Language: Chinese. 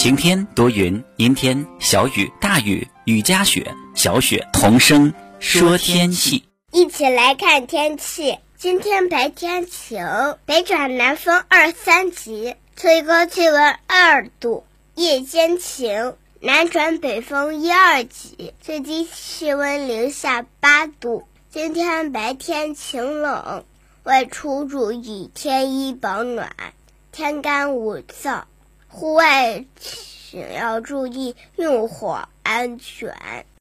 晴天多云，阴天小雨、大雨、雨夹雪、小雪。童声说天气，一起来看天气。今天白天晴，北转南风二三级，最高气温二度；夜间晴，南转北风一二级，最低气温零下八度。今天白天晴冷，外出注意添衣保暖，天干物燥。户外请要注意用火安全。